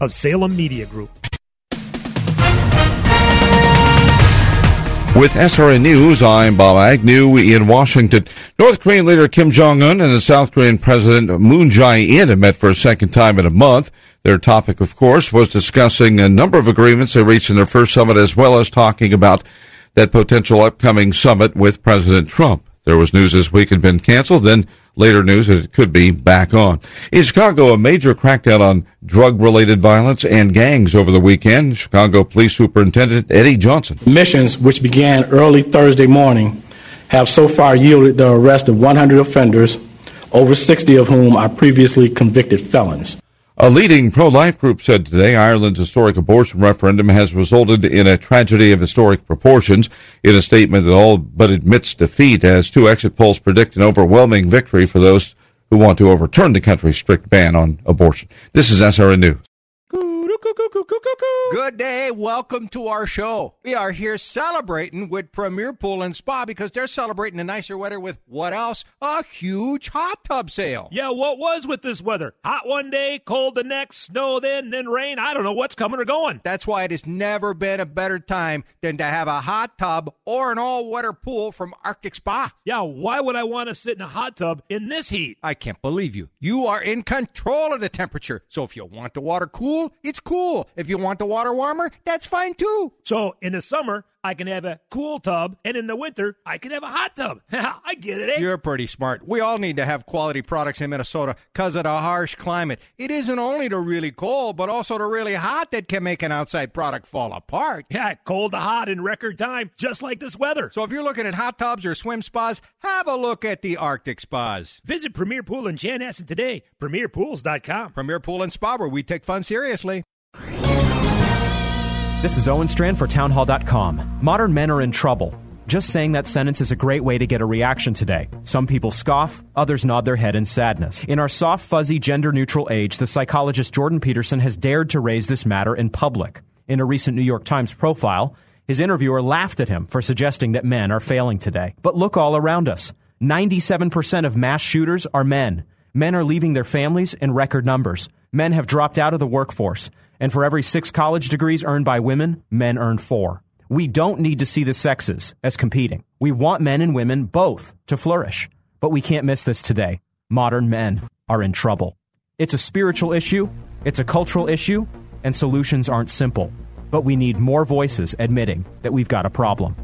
Of Salem Media Group. With SRN News, I'm Bob Agnew in Washington. North Korean leader Kim Jong Un and the South Korean President Moon Jae-in have met for a second time in a month. Their topic, of course, was discussing a number of agreements they reached in their first summit, as well as talking about that potential upcoming summit with President Trump. There was news this week had been canceled, then later news that it could be back on. In Chicago, a major crackdown on drug-related violence and gangs over the weekend. Chicago Police Superintendent Eddie Johnson. Missions, which began early Thursday morning, have so far yielded the arrest of 100 offenders, over 60 of whom are previously convicted felons. A leading pro-life group said today Ireland's historic abortion referendum has resulted in a tragedy of historic proportions. In a statement that all but admits defeat, as two exit polls predict an overwhelming victory for those who want to overturn the country's strict ban on abortion. This is SRN News. Good day. Welcome to our show. We are here celebrating with Premier Pool and Spa because they're celebrating the nicer weather with what else? A huge hot tub sale. Yeah, what was with this weather? Hot one day, cold the next, snow then, then rain. I don't know what's coming or going. That's why it has never been a better time than to have a hot tub or an all weather pool from Arctic Spa. Yeah, why would I want to sit in a hot tub in this heat? I can't believe you. You are in control of the temperature. So if you want the water cool, it's cool. If you want the water warmer, that's fine too. So in the summer, I can have a cool tub, and in the winter, I can have a hot tub. I get it, eh? You're pretty smart. We all need to have quality products in Minnesota because of the harsh climate. It isn't only the really cold, but also the really hot that can make an outside product fall apart. Yeah, cold to hot in record time, just like this weather. So if you're looking at hot tubs or swim spas, have a look at the Arctic Spas. Visit Premier Pool in Chanhassen today. PremierPools.com. Premier Pool and Spa, where we take fun seriously. This is Owen Strachan for Townhall.com. Modern men are in trouble. Just saying that sentence is a great way to get a reaction today. Some people scoff, others nod their head in sadness. In our soft, fuzzy, gender neutral age, the psychologist Jordan Peterson has dared to raise this matter in public. In a recent New York Times profile, his interviewer laughed at him for suggesting that men are failing today. But look all around us 97% of mass shooters are men. Men are leaving their families in record numbers. Men have dropped out of the workforce. And for every six college degrees earned by women, men earn four. We don't need to see the sexes as competing. We want men and women both to flourish. But we can't miss this today. Modern men are in trouble. It's a spiritual issue, it's a cultural issue, and solutions aren't simple. But we need more voices admitting that we've got a problem.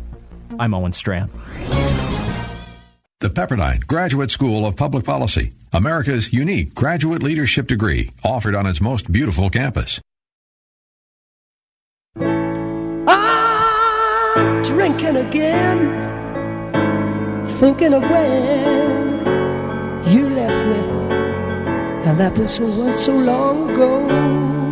I'm Owen Strachan. The Pepperdine Graduate School of Public Policy, America's unique graduate leadership degree, offered on its most beautiful campus. I'm drinking again, thinking of when you left me, and that was so once so long ago.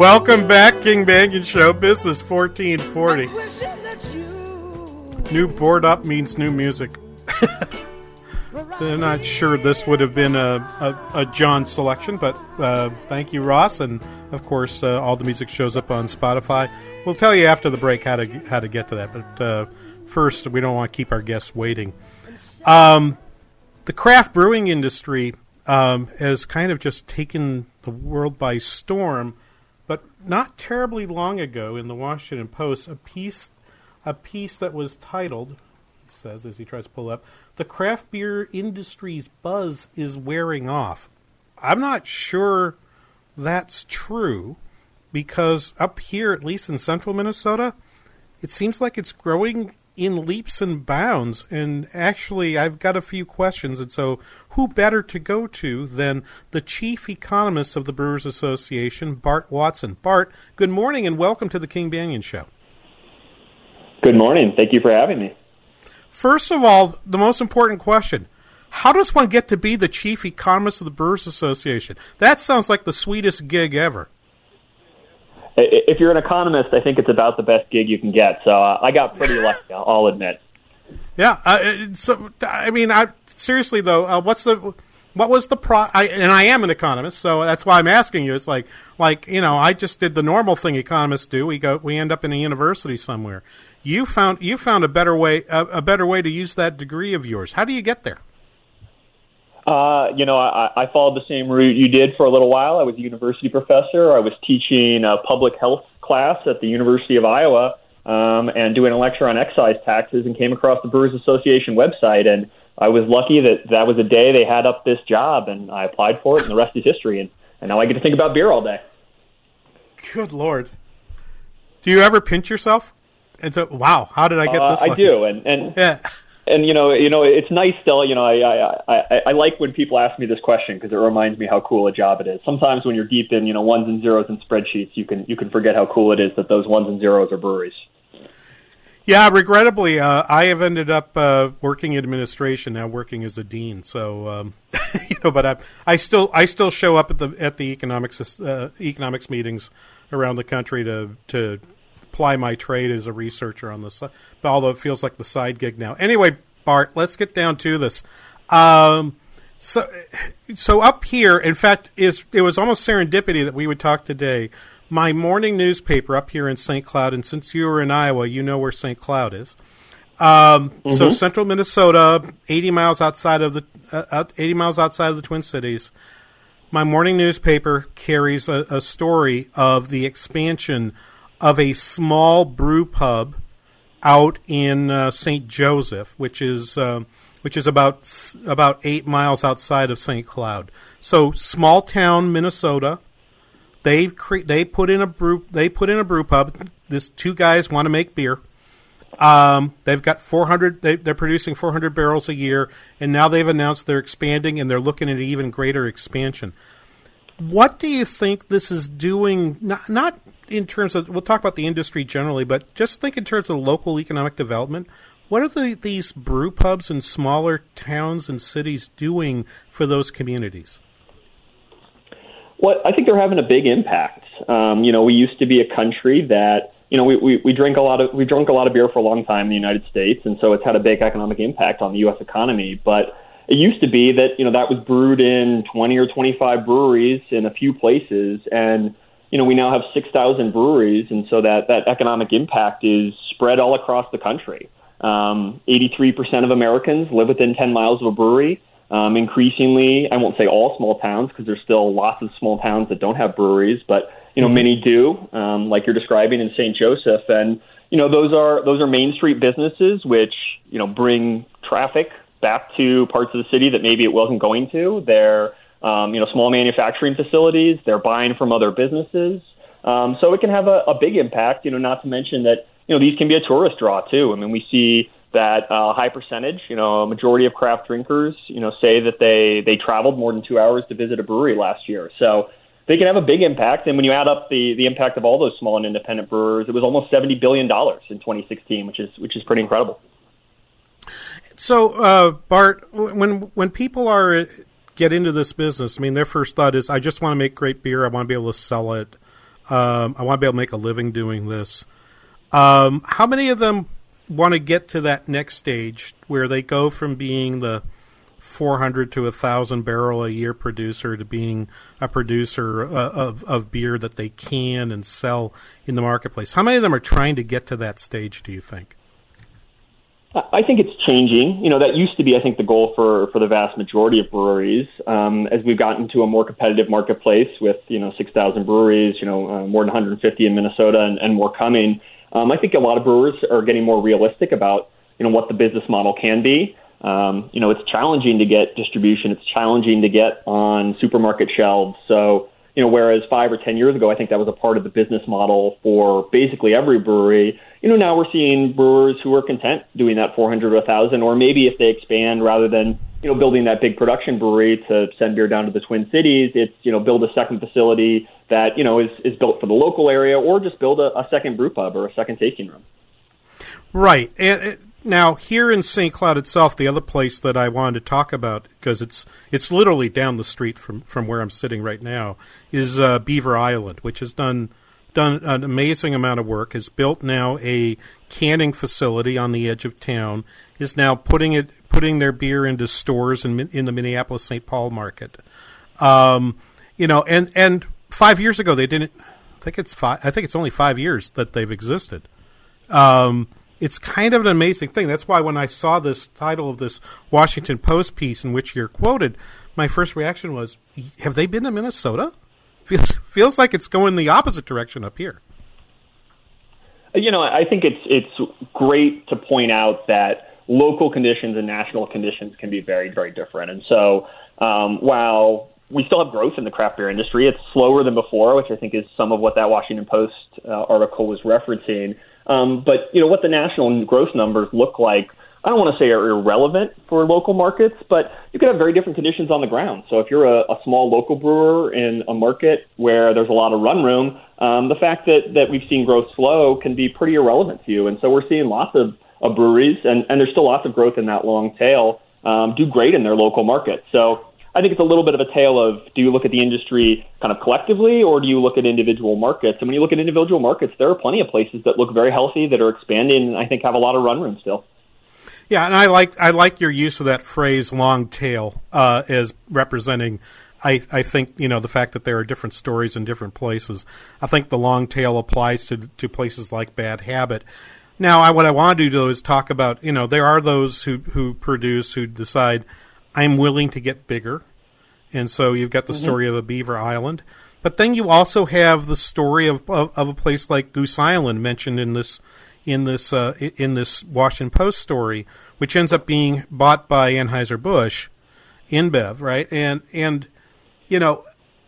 Welcome back, King Banaian Show. Business 1440. New board up means new music. I'm not sure this would have been a, a, a John selection, but uh, thank you, Ross. And of course, uh, all the music shows up on Spotify. We'll tell you after the break how to how to get to that. But uh, first, we don't want to keep our guests waiting. Um, the craft brewing industry um, has kind of just taken the world by storm. Not terribly long ago, in the Washington Post, a piece a piece that was titled, he says as he tries to pull up, The Craft Beer Industry's Buzz is Wearing Off. I'm not sure that's true because up here, at least in central Minnesota, it seems like it's growing in leaps and bounds. And actually, I've got a few questions. And so, who better to go to than the chief economist of the Brewers Association, Bart Watson? Bart, good morning and welcome to the King Banaian Show. Good morning. Thank you for having me. First of all, the most important question how does one get to be the chief economist of the Brewers Association? That sounds like the sweetest gig ever. If you're an economist, I think it's about the best gig you can get. So uh, I got pretty lucky, I'll admit. Yeah. Uh, so I mean, I seriously though, uh, what's the what was the pro? I, and I am an economist, so that's why I'm asking you. It's like, like you know, I just did the normal thing economists do. We go, we end up in a university somewhere. You found you found a better way, a, a better way to use that degree of yours. How do you get there? Uh, you know, I, I followed the same route you did for a little while. I was a university professor. I was teaching a public health class at the University of Iowa um, and doing a lecture on excise taxes and came across the Brewers Association website. And I was lucky that that was a day they had up this job, and I applied for it, and the rest is history. And, and now I get to think about beer all day. Good Lord. Do you ever pinch yourself? And so, wow, how did I get uh, this? Lucky? I do, and and yeah and you know, you know, it's nice still. You know, I I I, I like when people ask me this question because it reminds me how cool a job it is. Sometimes when you're deep in you know ones and zeros and spreadsheets, you can you can forget how cool it is that those ones and zeros are breweries. Yeah, regrettably, uh, I have ended up uh, working in administration now, working as a dean. So, um, you know, but I, I still I still show up at the at the economics uh, economics meetings around the country to to ply my trade as a researcher on the this, although it feels like the side gig now. Anyway, Bart, let's get down to this. Um, so, so up here, in fact, is it was almost serendipity that we would talk today. My morning newspaper up here in St. Cloud, and since you were in Iowa, you know where St. Cloud is. Um, mm-hmm. So central Minnesota, eighty miles outside of the uh, eighty miles outside of the Twin Cities. My morning newspaper carries a, a story of the expansion of a small brew pub out in uh, St. Joseph, which is uh, which is about about eight miles outside of St. Cloud. So small town Minnesota. They cre- they put in a brew they put in a brew pub. This two guys want to make beer. Um, they've got 400. They, they're producing 400 barrels a year, and now they've announced they're expanding, and they're looking at even greater expansion. What do you think this is doing? Not not in terms of we'll talk about the industry generally, but just think in terms of local economic development. What are the, these brew pubs in smaller towns and cities doing for those communities? Well, I think they're having a big impact. Um, you know, we used to be a country that you know we, we, we drink a lot of we drunk a lot of beer for a long time in the United States, and so it's had a big economic impact on the U.S. economy. But it used to be that you know that was brewed in 20 or 25 breweries in a few places, and you know, we now have 6,000 breweries, and so that, that economic impact is spread all across the country. Um, 83% of Americans live within 10 miles of a brewery. Um, increasingly, I won't say all small towns because there's still lots of small towns that don't have breweries, but you know many do, um, like you're describing in St. Joseph, and you know those are those are Main Street businesses which you know bring traffic back to parts of the city that maybe it wasn't going to. They're um, you know, small manufacturing facilities. They're buying from other businesses. Um, so it can have a, a big impact, you know, not to mention that, you know, these can be a tourist draw too. I mean, we see that uh, high percentage, you know, a majority of craft drinkers, you know, say that they, they traveled more than two hours to visit a brewery last year. So they can have a big impact. And when you add up the, the impact of all those small and independent brewers, it was almost $70 billion in 2016, which is, which is pretty incredible. So, uh, Bart, when when people are get into this business, I mean, their first thought is, I just want to make great beer. I want to be able to sell it. Um, I want to be able to make a living doing this. Um, how many of them want to get to that next stage where they go from being the 400 to a 1,000 barrel a year producer to being a producer uh, of, of beer that they can and sell in the marketplace? How many of them are trying to get to that stage, do you think? I think it's changing. You know, that used to be, I think, the goal for, for the vast majority of breweries. Um, as we've gotten to a more competitive marketplace with, you know, 6,000 breweries, you know, uh, more than 150 in Minnesota and, and more coming, um, I think a lot of brewers are getting more realistic about, you know, what the business model can be. Um, you know, it's challenging to get distribution. It's challenging to get on supermarket shelves. So, you know, whereas five or ten years ago, I think that was a part of the business model for basically every brewery. You know, now we're seeing brewers who are content doing that 400 or 1,000, or maybe if they expand rather than you know building that big production brewery to send beer down to the Twin Cities, it's you know build a second facility that you know is is built for the local area, or just build a, a second brew pub or a second tasting room. Right. And, and now here in St. Cloud itself, the other place that I wanted to talk about because it's it's literally down the street from from where I'm sitting right now is uh, Beaver Island, which has done done an amazing amount of work. Has built now a canning facility on the edge of town. Is now putting it putting their beer into stores in in the Minneapolis St. Paul market. Um, you know, and and five years ago they didn't. I think it's five. I think it's only five years that they've existed. Um, it's kind of an amazing thing. That's why when I saw this title of this Washington Post piece in which you're quoted, my first reaction was, "Have they been to Minnesota?" Feels feels like it's going the opposite direction up here. You know, I think it's it's great to point out that local conditions and national conditions can be very very different. And so, um, while we still have growth in the craft beer industry, it's slower than before, which I think is some of what that Washington Post uh, article was referencing. Um, but you know what the national growth numbers look like. I don't want to say are irrelevant for local markets, but you could have very different conditions on the ground. So if you're a, a small local brewer in a market where there's a lot of run room, um, the fact that that we've seen growth slow can be pretty irrelevant to you. And so we're seeing lots of, of breweries, and, and there's still lots of growth in that long tail, um, do great in their local market. So I think it's a little bit of a tale of do you look at the industry kind of collectively or do you look at individual markets? And when you look at individual markets, there are plenty of places that look very healthy that are expanding and I think have a lot of run room still. Yeah, and I like I like your use of that phrase "long tail" uh, as representing. I, I think you know the fact that there are different stories in different places. I think the long tail applies to to places like Bad Habit. Now, I, what I want to do though is talk about you know there are those who who produce who decide I'm willing to get bigger. And so you've got the mm-hmm. story of a Beaver Island. But then you also have the story of, of, of a place like Goose Island mentioned in this in this uh, in this Washington Post story, which ends up being bought by Anheuser Busch, InBev, right? And and you know,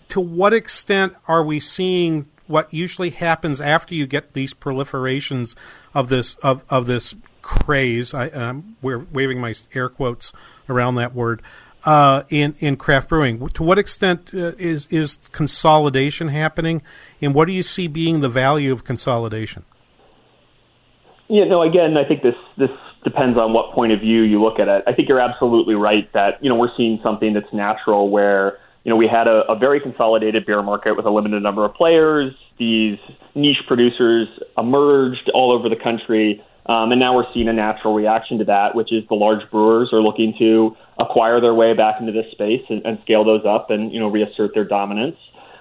to what extent are we seeing what usually happens after you get these proliferations of this of, of this craze? I, am we're waving my air quotes around that word uh, in in craft brewing. To what extent uh, is is consolidation happening, and what do you see being the value of consolidation? Yeah, no. Again, I think this this depends on what point of view you look at it. I think you're absolutely right that you know we're seeing something that's natural where you know we had a, a very consolidated beer market with a limited number of players. These niche producers emerged all over the country um, and now we're seeing a natural reaction to that, which is the large brewers are looking to acquire their way back into this space and, and scale those up and you know reassert their dominance.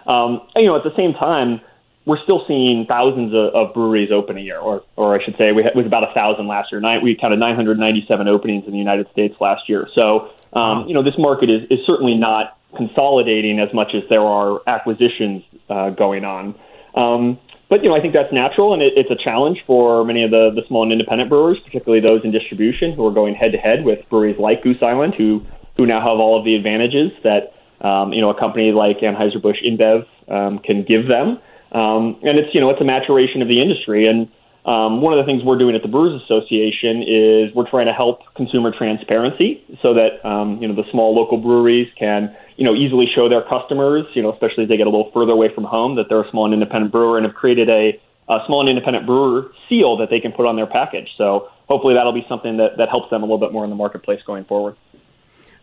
Um, and, you know, at the same time, we're still seeing thousands of, of breweries open a year, or or I should say, we had, it was about a thousand last year. Nine, we counted 997 openings in the United States last year. So, um, you know, this market is, is certainly not consolidating as much as there are acquisitions uh, going on. Um, but you know, I think that's natural, and it, it's a challenge for many of the the small and independent brewers, particularly those in distribution who are going head to head with breweries like Goose Island, who who now have all of the advantages that um, you know a company like Anheuser Busch InBev um, can give them. Um, and it's you know it's a maturation of the industry, and um, one of the things we're doing at the Brewers Association is we're trying to help consumer transparency so that um, you know the small local breweries can you know, easily show their customers, you know, especially as they get a little further away from home, that they're a small and independent brewer and have created a, a small and independent brewer seal that they can put on their package. So hopefully that'll be something that, that helps them a little bit more in the marketplace going forward.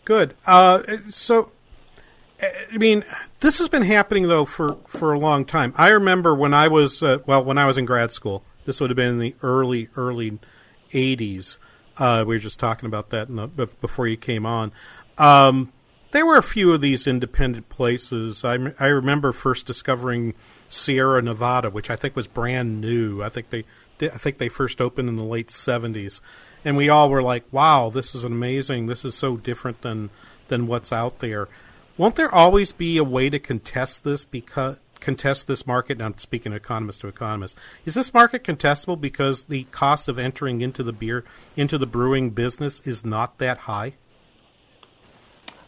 Good. Uh, so, I mean, this has been happening though for, for a long time. I remember when I was uh, well, when I was in grad school. This would have been in the early early '80s. Uh, we were just talking about that the, before you came on. Um, there were a few of these independent places. I, I remember first discovering Sierra Nevada, which I think was brand new. I think they I think they first opened in the late seventies, and we all were like, "Wow, this is amazing! This is so different than than what's out there." Won't there always be a way to contest this because contest this market? Now, I'm speaking economist to economist. Is this market contestable because the cost of entering into the beer into the brewing business is not that high?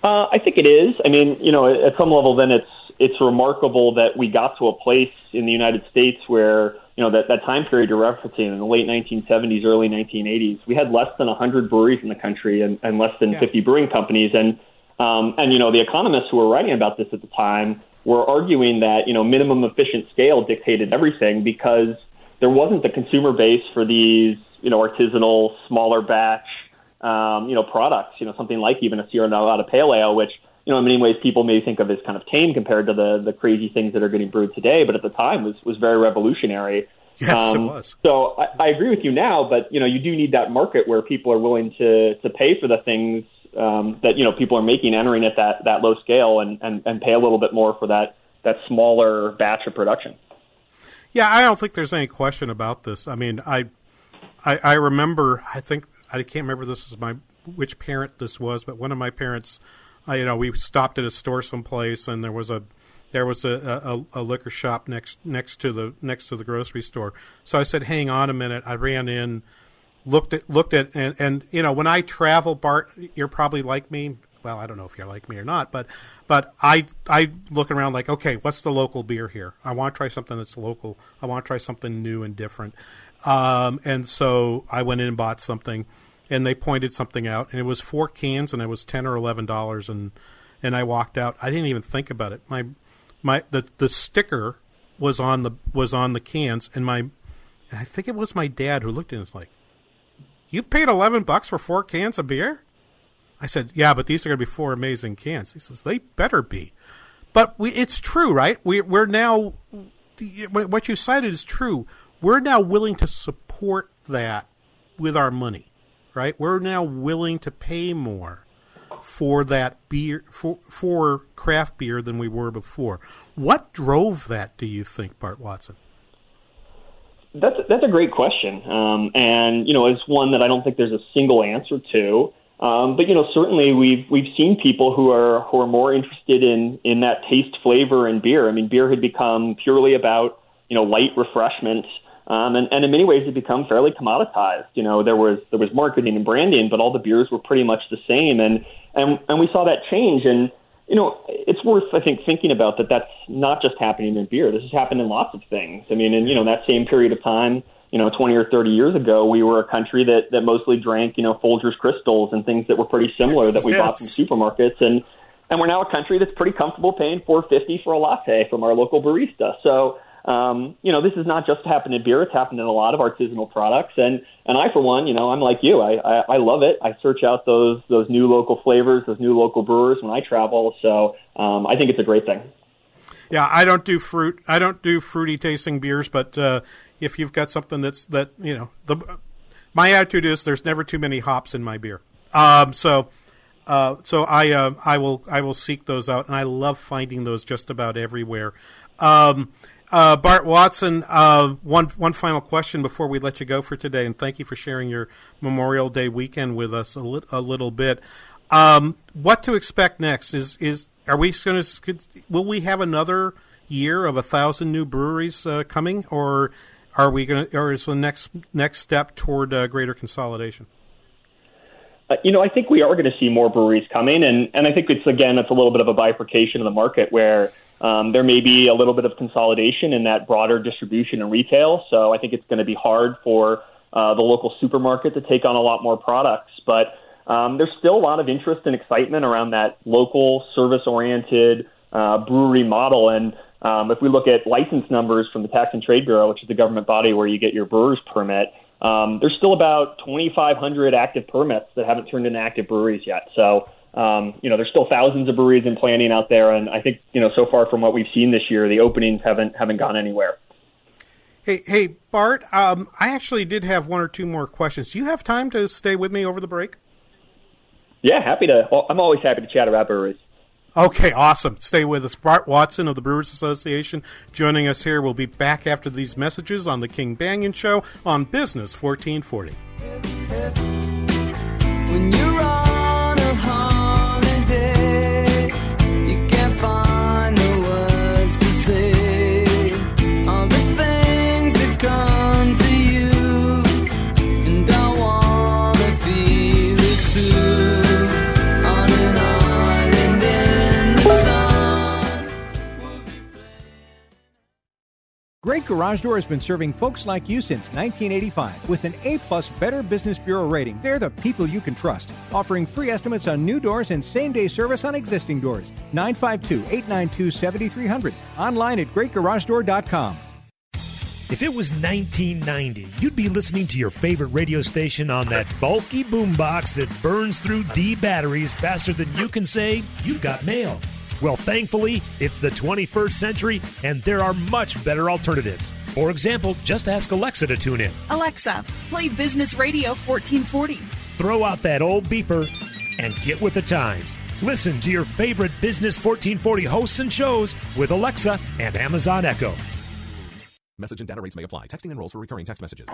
Uh, I think it is. I mean, you know, at some level, then it's it's remarkable that we got to a place in the United States where you know that that time period you're referencing in the late 1970s, early 1980s, we had less than 100 breweries in the country and, and less than yeah. 50 brewing companies, and um, and you know the economists who were writing about this at the time were arguing that you know minimum efficient scale dictated everything because there wasn't the consumer base for these, you know, artisanal, smaller batch, um, you know, products. You know, something like even a Sierra Nevada Pale Ale, which you know, in many ways, people may think of as kind of tame compared to the the crazy things that are getting brewed today, but at the time was was very revolutionary. Yes, um, it was. So I, I agree with you now, but you know, you do need that market where people are willing to to pay for the things um, that you know people are making, entering at that that low scale, and and and pay a little bit more for that that smaller batch of production. Yeah, I don't think there's any question about this. I mean, I, I, I remember. I think I can't remember this is my which parent this was, but one of my parents, uh, you know, we stopped at a store someplace, and there was a there was a, a, a liquor shop next next to the next to the grocery store. So I said, "Hang on a minute." I ran in, looked at looked at, and, and you know, when I travel, Bart, you're probably like me well, I don't know if you're like me or not, but but I I looking around like, okay, what's the local beer here? I want to try something that's local. I want to try something new and different. Um, and so I went in and bought something, and they pointed something out, and it was four cans, and it was ten or eleven dollars, and and I walked out. I didn't even think about it. My my the the sticker was on the was on the cans, and my and I think it was my dad who looked at it and was like, "You paid eleven bucks for four cans of beer." I said, "Yeah, but these are going to be four amazing cans." He says, "They better be." But we, it's true, right? We, we're now what you cited is true. We're now willing to support that with our money, right? We're now willing to pay more for that beer for for craft beer than we were before. What drove that? Do you think, Bart Watson? That's that's a great question, um, and you know, it's one that I don't think there's a single answer to. Um, but you know, certainly we've we've seen people who are who are more interested in in that taste, flavor, and beer. I mean, beer had become purely about you know light refreshment, um, and and in many ways it become fairly commoditized. You know, there was there was marketing and branding, but all the beers were pretty much the same, and and and we saw that change. And you know, it's worth I think thinking about that. That's not just happening in beer. This has happened in lots of things. I mean, in you know that same period of time you know, 20 or 30 years ago, we were a country that, that mostly drank, you know, Folgers crystals and things that were pretty similar that we yes. bought from supermarkets. And, and we're now a country that's pretty comfortable paying 450 for a latte from our local barista. So, um, you know, this is not just happened in beer; it's happened in a lot of artisanal products. And and I, for one, you know, I'm like you. I, I I love it. I search out those those new local flavors, those new local brewers when I travel. So um, I think it's a great thing. Yeah, I don't do fruit. I don't do fruity tasting beers, but uh, if you've got something that's that you know the my attitude is there's never too many hops in my beer. Um, so uh, so I uh, I will I will seek those out, and I love finding those just about everywhere. Um, uh, Bart Watson, uh, one one final question before we let you go for today, and thank you for sharing your Memorial Day weekend with us a, li- a little bit. Um, what to expect next? Is is are we going to? Will we have another year of a thousand new breweries uh, coming, or are we going to, or is the next next step toward uh, greater consolidation? Uh, you know, I think we are going to see more breweries coming, and and I think it's again it's a little bit of a bifurcation of the market where um, there may be a little bit of consolidation in that broader distribution and retail. So I think it's going to be hard for uh, the local supermarket to take on a lot more products, but um, there's still a lot of interest and excitement around that local service oriented uh, brewery model and um, if we look at license numbers from the Tax and Trade Bureau, which is the government body where you get your brewer's permit, um, there's still about 2,500 active permits that haven't turned into active breweries yet. So, um, you know, there's still thousands of breweries in planning out there, and I think, you know, so far from what we've seen this year, the openings haven't haven't gone anywhere. Hey, hey, Bart. Um, I actually did have one or two more questions. Do you have time to stay with me over the break? Yeah, happy to. I'm always happy to chat about breweries. Okay, awesome. Stay with us. Bart Watson of the Brewers Association joining us here. We'll be back after these messages on the King Banaian Show on Business 1440. Great Garage Door has been serving folks like you since 1985 with an A plus Better Business Bureau rating. They're the people you can trust, offering free estimates on new doors and same day service on existing doors. 952 892 7300. Online at greatgaragedoor.com. If it was 1990, you'd be listening to your favorite radio station on that bulky boombox that burns through D batteries faster than you can say, You've got mail. Well, thankfully, it's the 21st century, and there are much better alternatives. For example, just ask Alexa to tune in. Alexa, play Business Radio 1440. Throw out that old beeper and get with the times. Listen to your favorite Business 1440 hosts and shows with Alexa and Amazon Echo. Message and data rates may apply. Texting and enrolls for recurring text messages.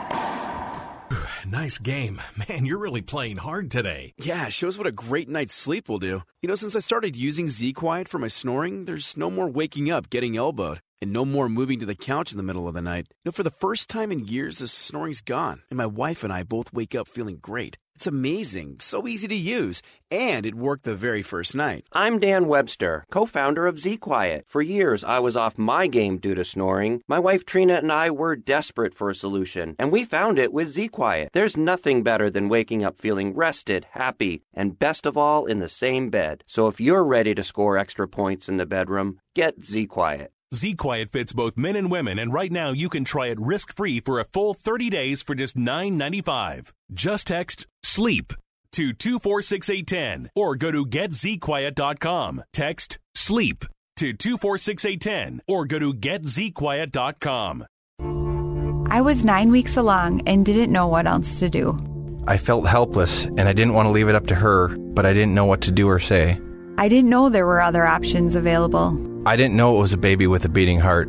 Nice game. Man, you're really playing hard today. Yeah, shows what a great night's sleep will do. You know, since I started using Z Quiet for my snoring, there's no more waking up getting elbowed. And no more moving to the couch in the middle of the night. You know, for the first time in years, the snoring's gone, and my wife and I both wake up feeling great. It's amazing, so easy to use, and it worked the very first night. I'm Dan Webster, co founder of Z Quiet. For years, I was off my game due to snoring. My wife Trina and I were desperate for a solution, and we found it with Z Quiet. There's nothing better than waking up feeling rested, happy, and best of all, in the same bed. So if you're ready to score extra points in the bedroom, get Z Quiet. Z Quiet fits both men and women, and right now you can try it risk free for a full 30 days for just $9.95. Just text SLEEP to 246810 or go to getzquiet.com. Text SLEEP to 246810 or go to getzquiet.com. I was nine weeks along and didn't know what else to do. I felt helpless and I didn't want to leave it up to her, but I didn't know what to do or say. I didn't know there were other options available. I didn't know it was a baby with a beating heart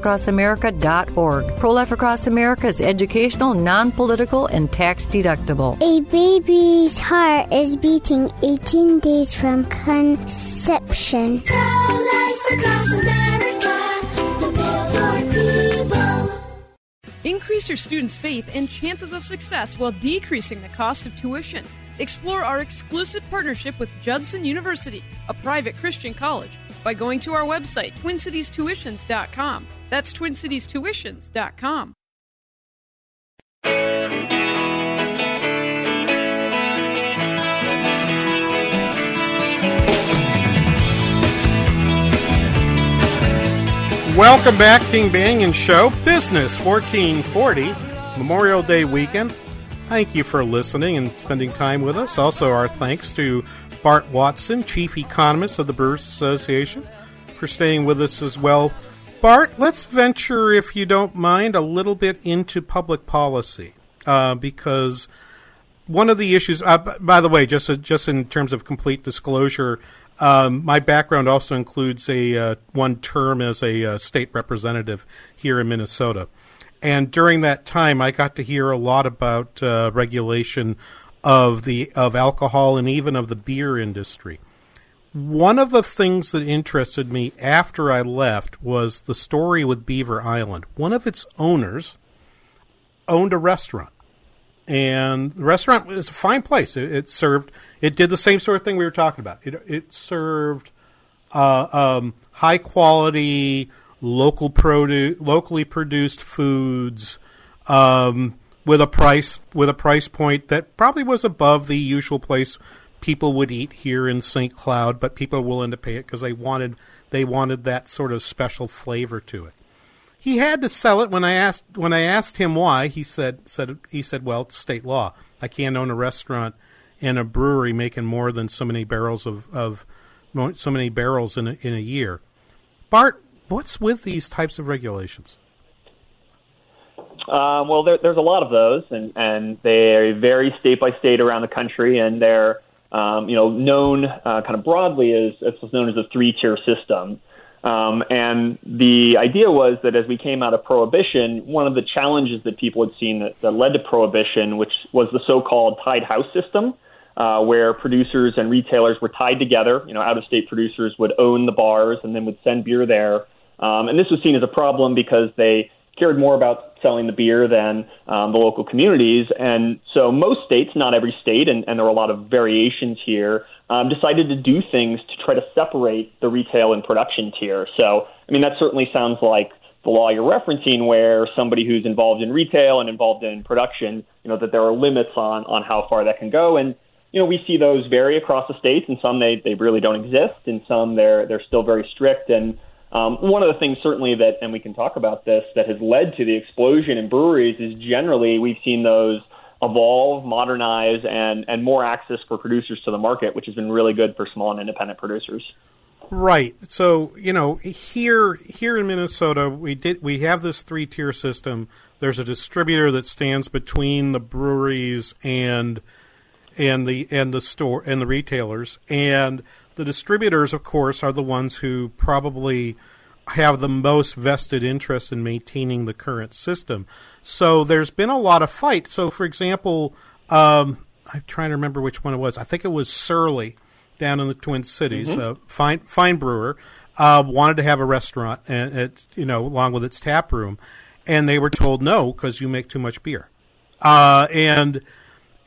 prolifeacrossamerica.org. Pro Life Across America is educational, non political, and tax deductible. A baby's heart is beating 18 days from conception. Increase your students' faith and chances of success while decreasing the cost of tuition. Explore our exclusive partnership with Judson University, a private Christian college, by going to our website, twincitiestuitions.com. That's twincitiestuitions.com. Welcome back, King Banaian Show, Business 1440, Memorial Day weekend. Thank you for listening and spending time with us. Also, our thanks to Bart Watson, Chief Economist of the Brewers Association, for staying with us as well. Bart, let's venture, if you don't mind, a little bit into public policy uh, because one of the issues. Uh, by the way, just uh, just in terms of complete disclosure, um, my background also includes a uh, one term as a uh, state representative here in Minnesota, and during that time, I got to hear a lot about uh, regulation of the of alcohol and even of the beer industry. One of the things that interested me after I left was the story with Beaver Island. One of its owners owned a restaurant, and the restaurant was a fine place. It, it served. It did the same sort of thing we were talking about. It it served uh, um, high quality local produce, locally produced foods. Um, with a price with a price point that probably was above the usual place people would eat here in St. Cloud, but people were willing to pay it because they wanted they wanted that sort of special flavor to it. He had to sell it when I asked when I asked him why. He said said he said, "Well, it's state law. I can't own a restaurant and a brewery making more than so many barrels of of so many barrels in a, in a year." Bart, what's with these types of regulations? Um, well, there, there's a lot of those, and, and they vary state by state around the country, and they're um, you know known uh, kind of broadly as it's known as a three-tier system. Um, and the idea was that as we came out of prohibition, one of the challenges that people had seen that, that led to prohibition, which was the so-called tied house system, uh, where producers and retailers were tied together. You know, out-of-state producers would own the bars and then would send beer there. Um, and this was seen as a problem because they cared more about selling the beer than um, the local communities. And so most states, not every state, and, and there are a lot of variations here, um, decided to do things to try to separate the retail and production tier. So, I mean, that certainly sounds like the law you're referencing, where somebody who's involved in retail and involved in production, you know, that there are limits on on how far that can go. And you know, we see those vary across the states. and some they they really don't exist, and some they're they're still very strict. And um, one of the things certainly that, and we can talk about this, that has led to the explosion in breweries is generally we've seen those evolve, modernize, and and more access for producers to the market, which has been really good for small and independent producers. Right. So you know, here here in Minnesota, we did we have this three tier system. There's a distributor that stands between the breweries and and the and the store and the retailers and the distributors of course are the ones who probably have the most vested interest in maintaining the current system. So there's been a lot of fight. So for example um, i'm trying to remember which one it was. I think it was surly down in the Twin Cities, mm-hmm. uh, fine fine brewer, uh, wanted to have a restaurant and it, you know along with its tap room, and they were told no because you make too much beer, uh, and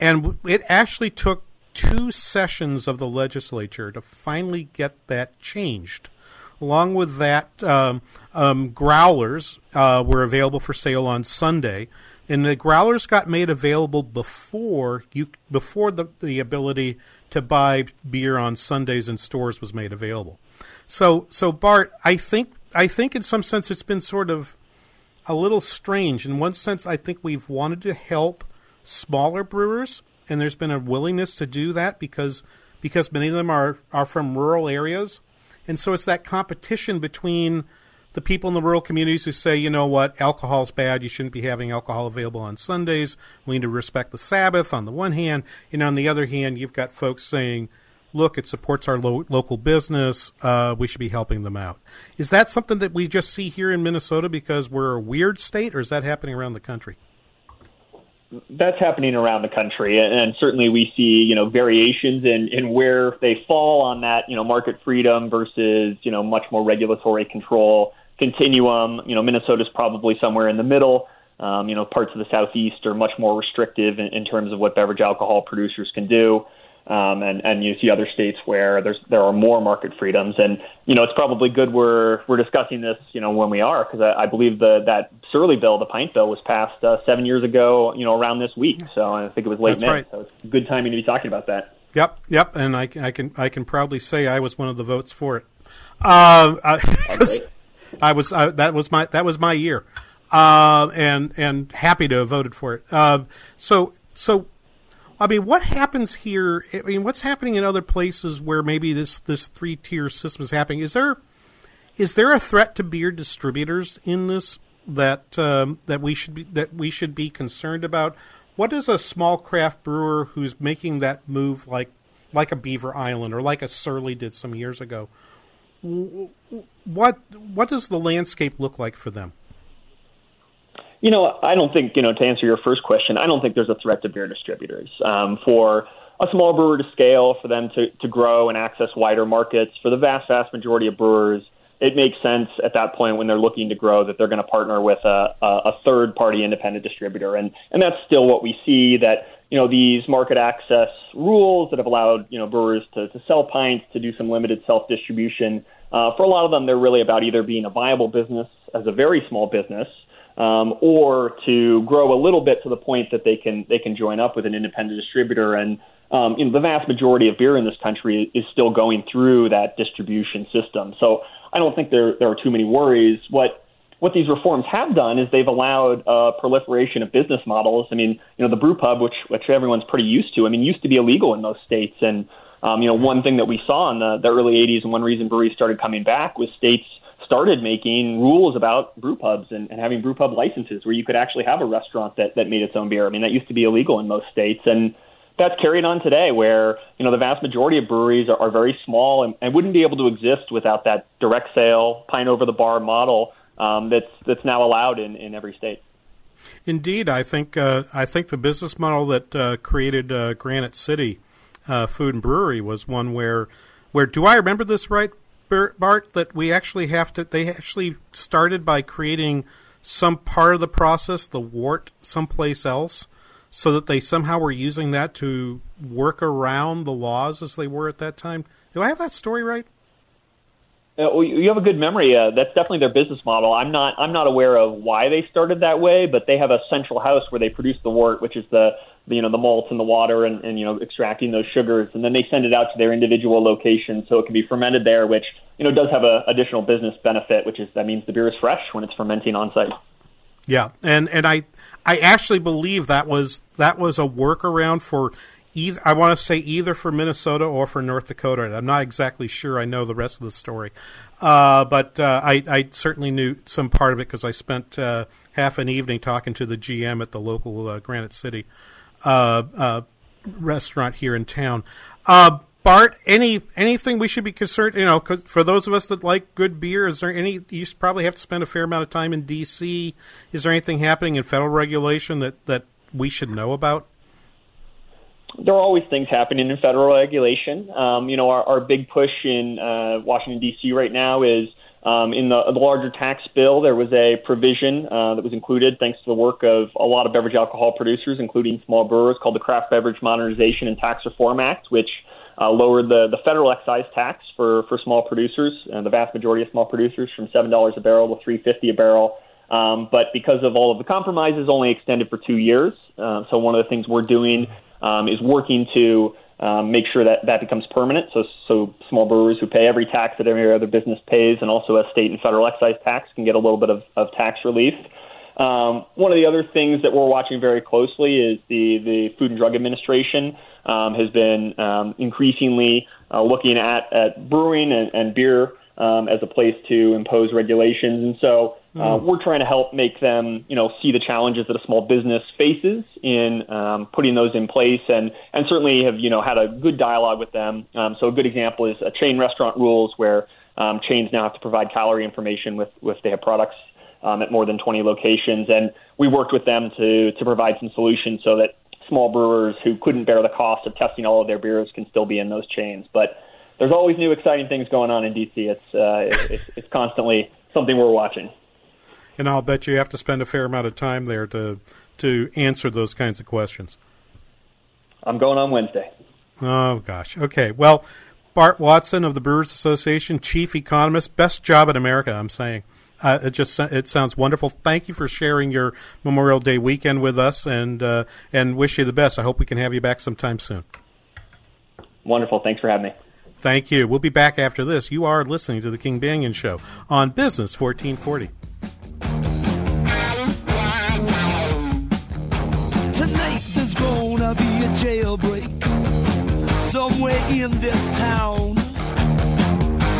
and it actually took two sessions of the legislature to finally get that changed. Along with that, um, um, growlers uh, were available for sale on Sunday, and the growlers got made available before you before the the ability to buy beer on Sundays in stores was made available. So, so Bart, I think I think in some sense it's been sort of a little strange. In one sense, I think we've wanted to help smaller brewers, and there's been a willingness to do that because because many of them are are from rural areas, and so it's that competition between the people in the rural communities who say, you know what, alcohol's bad, you shouldn't be having alcohol available on Sundays. We need to respect the Sabbath on the one hand, and on the other hand, you've got folks saying, look, it supports our lo- local business, uh, we should be helping them out. Is that something that we just see here in Minnesota because we're a weird state, or is that happening around the country? That's happening around the country, and certainly we see you know variations in, in where they fall on that you know market freedom versus you know much more regulatory control continuum. You know, Minnesota's probably somewhere in the middle. Um, you know, parts of the southeast are much more restrictive in, in terms of what beverage alcohol producers can do. Um, and, and you see other states where there's there are more market freedoms, and you know it's probably good we're we're discussing this you know when we are because I, I believe the that Surly bill, the pint bill, was passed uh, seven years ago you know around this week, so I think it was late That's May, right. so it's good timing to be talking about that. Yep, yep, and I, I can I can proudly say I was one of the votes for it. Uh, I, I was uh, that was my that was my year, uh, and and happy to have voted for it. Uh, so so, I mean, what happens here? I mean, what's happening in other places where maybe this this three tier system is happening? Is there is there a threat to beer distributors in this that um, that we should be that we should be concerned about? What is a small craft brewer who's making that move like like a Beaver Island or like a Surly did some years ago? what what does the landscape look like for them? You know, I don't think you know to answer your first question. I don't think there's a threat to beer distributors um, for a small brewer to scale, for them to to grow and access wider markets. For the vast vast majority of brewers, it makes sense at that point when they're looking to grow that they're going to partner with a, a, third party independent distributor, and and that's still what we see that you know these market access rules that have allowed you know brewers to, to sell pints to do some limited self distribution. Uh, for a lot of them, they're really about either being a viable business as a very small business, um, or to grow a little bit to the point that they can they can join up with an independent distributor. And um, you know, the vast majority of beer in this country is still going through that distribution system. So I don't think there there are too many worries. What what these reforms have done is they've allowed a proliferation of business models. I mean, you know, the brew pub, which which everyone's pretty used to. I mean, used to be illegal in most states, and um, you know, one thing that we saw in the, the early '80s, and one reason breweries started coming back was states started making rules about brew pubs and, and having brew pub licenses where you could actually have a restaurant that that made its own beer. I mean, that used to be illegal in most states, and that's carried on today where you know the vast majority of breweries are, are very small and, and wouldn't be able to exist without that direct sale pint over the bar model um, that's that's now allowed in, in every state. Indeed, I think uh, I think the business model that uh, created uh, Granite City uh, Food and Brewery was one where where do I remember this right, Bart? That we actually have to. They actually started by creating some part of the process, the wort, someplace else, so that they somehow were using that to work around the laws as they were at that time? Do I have that story right? Uh, you have a good memory. Uh, that's definitely their business model. I'm not. I'm not aware of why they started that way, but they have a central house where they produce the wort, which is the you know the malt and the water, and, and you know extracting those sugars, and then they send it out to their individual locations so it can be fermented there, which you know does have a additional business benefit, which is that means the beer is fresh when it's fermenting on site. Yeah, and and I I actually believe that was that was a workaround for either I want to say either for Minnesota or for North Dakota. I'm not exactly sure. I know the rest of the story, uh, but uh, I, I certainly knew some part of it because I spent uh, half an evening talking to the GM at the local uh, Granite City restaurant here in town. Bart, any anything we should be concerned? You know, for those of us that like good beer, is there any? You probably have to spend a fair amount of time in D.C. Is there anything happening in federal regulation that that we should know about? there are always things happening in federal regulation. Um, you know, our, our big push in uh, Washington D.C. right now is um, in the, the larger tax bill. There was a provision uh, that was included, thanks to the work of a lot of beverage alcohol producers, including small brewers, called the Craft Beverage Modernization and Tax Reform Act, which uh, lowered the, the federal excise tax for, for small producers, uh, the vast majority of small producers, from seven dollars a barrel to three fifty a barrel. Um, but because of all of the compromises, only extended for two years. Uh, so one of the things we're doing um, is working to um, make sure that that becomes permanent. So, so small brewers who pay every tax that every other business pays, and also a state and federal excise tax, can get a little bit of, of tax relief. Um, one of the other things that we're watching very closely is the the Food and Drug Administration um, has been um, increasingly uh, looking at at brewing and, and beer um, as a place to impose regulations, and so uh, hmm. we're trying to help make them, you know, see the challenges that a small business faces in um, putting those in place, and and certainly have you know had a good dialogue with them. Um, so a good example is a chain restaurant rules where um, chains now have to provide calorie information with with they have products um, at more than 20 locations, and we worked with them to to provide some solutions so that small brewers who couldn't bear the cost of testing all of their beers can still be in those chains. But there's always new exciting things going on in DC. It's uh, it's, it's constantly something we're watching and I'll bet you have to spend a fair amount of time there to to answer those kinds of questions. I'm going on Wednesday. Oh gosh. Okay. Well, Bart Watson of the Brewers Association, chief economist, best job in America. I'm saying. Uh, it just it sounds wonderful. Thank you for sharing your Memorial Day weekend with us, and uh, and wish you the best. I hope we can have you back sometime soon. Wonderful. Thanks for having me. Thank you. We'll be back after this. You are listening to the King Banaian Show on Business 1440. In this town.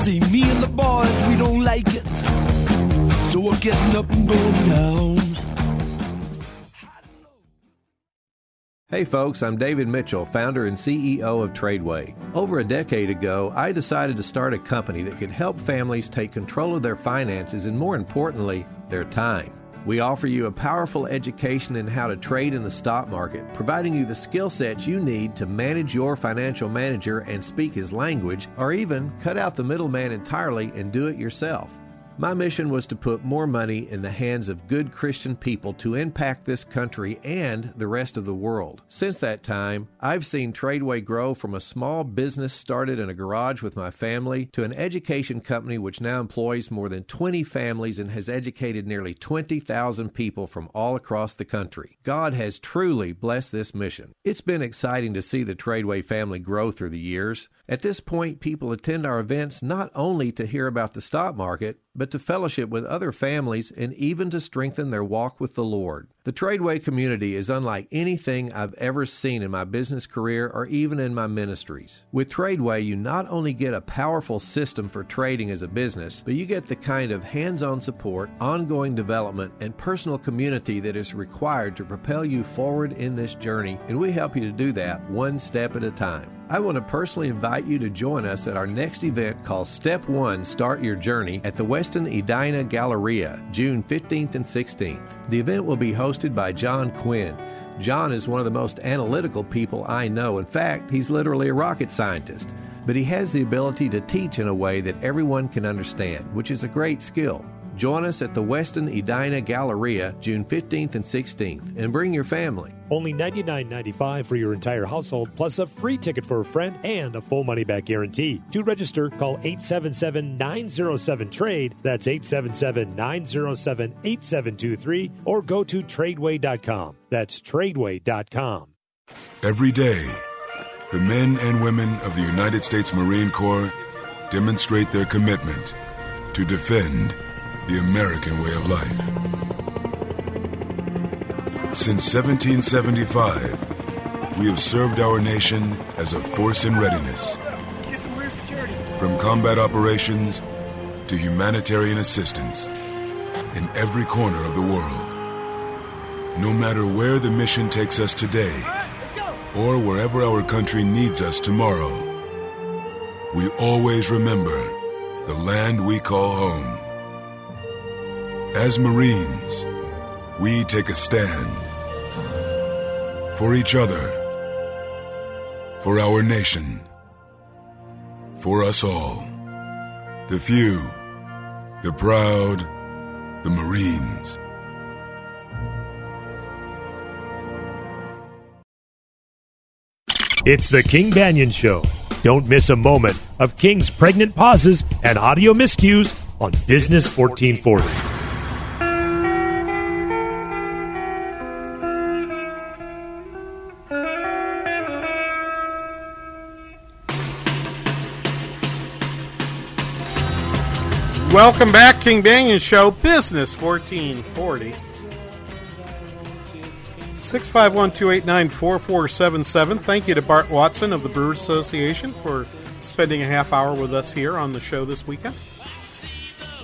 See, me and the boys, we don't like it. So we're getting up and going down. Hey folks, I'm David Mitchell, founder and CEO of Tradeway. Over a decade ago, I decided to start a company that could help families take control of their finances and, more importantly, their time. We offer you a powerful education in how to trade in the stock market, providing you the skill sets you need to manage your financial manager and speak his language, or even cut out the middleman entirely and do it yourself. My mission was to put more money in the hands of good Christian people to impact this country and the rest of the world. Since that time, I've seen Tradeway grow from a small business started in a garage with my family to an education company which now employs more than 20 families and has educated nearly 20,000 people from all across the country. God has truly blessed this mission. It's been exciting to see the Tradeway family grow through the years. At this point, people attend our events not only to hear about the stock market, but to fellowship with other families and even to strengthen their walk with the Lord. The Tradeway community is unlike anything I've ever seen in my business career or even in my ministries. With Tradeway, you not only get a powerful system for trading as a business, but you get the kind of hands on support, ongoing development, and personal community that is required to propel you forward in this journey, and we help you to do that one step at a time. I want to personally invite you to join us at our next event called Step 1 Start Your Journey at the Westin Edina Galleria, June 15th and 16th. The event will be hosted by John Quinn. John is one of the most analytical people I know. In fact, he's literally a rocket scientist. But he has the ability to teach in a way that everyone can understand, which is a great skill. Join us at the Westin Edina Galleria June 15th and 16th and bring your family. Only $99.95 for your entire household, plus a free ticket for a friend and a full money back guarantee. To register, call 877 907 TRADE. That's 877 907 8723 or go to tradeway.com. That's tradeway.com. Every day, the men and women of the United States Marine Corps demonstrate their commitment to defend the American way of life. Since 1775, we have served our nation as a force in readiness. From combat operations to humanitarian assistance in every corner of the world. No matter where the mission takes us today or wherever our country needs us tomorrow, we always remember the land we call home. As Marines, we take a stand for each other, for our nation, for us all. The few, the proud, the Marines. It's the King Banaian Show. Don't miss a moment of King's pregnant pauses and audio miscues on Business 1440. Welcome back, King Banaian Show, Business 1440. 651-289-4477. Thank you to Bart Watson of the Brewers Association for spending a half hour with us here on the show this weekend.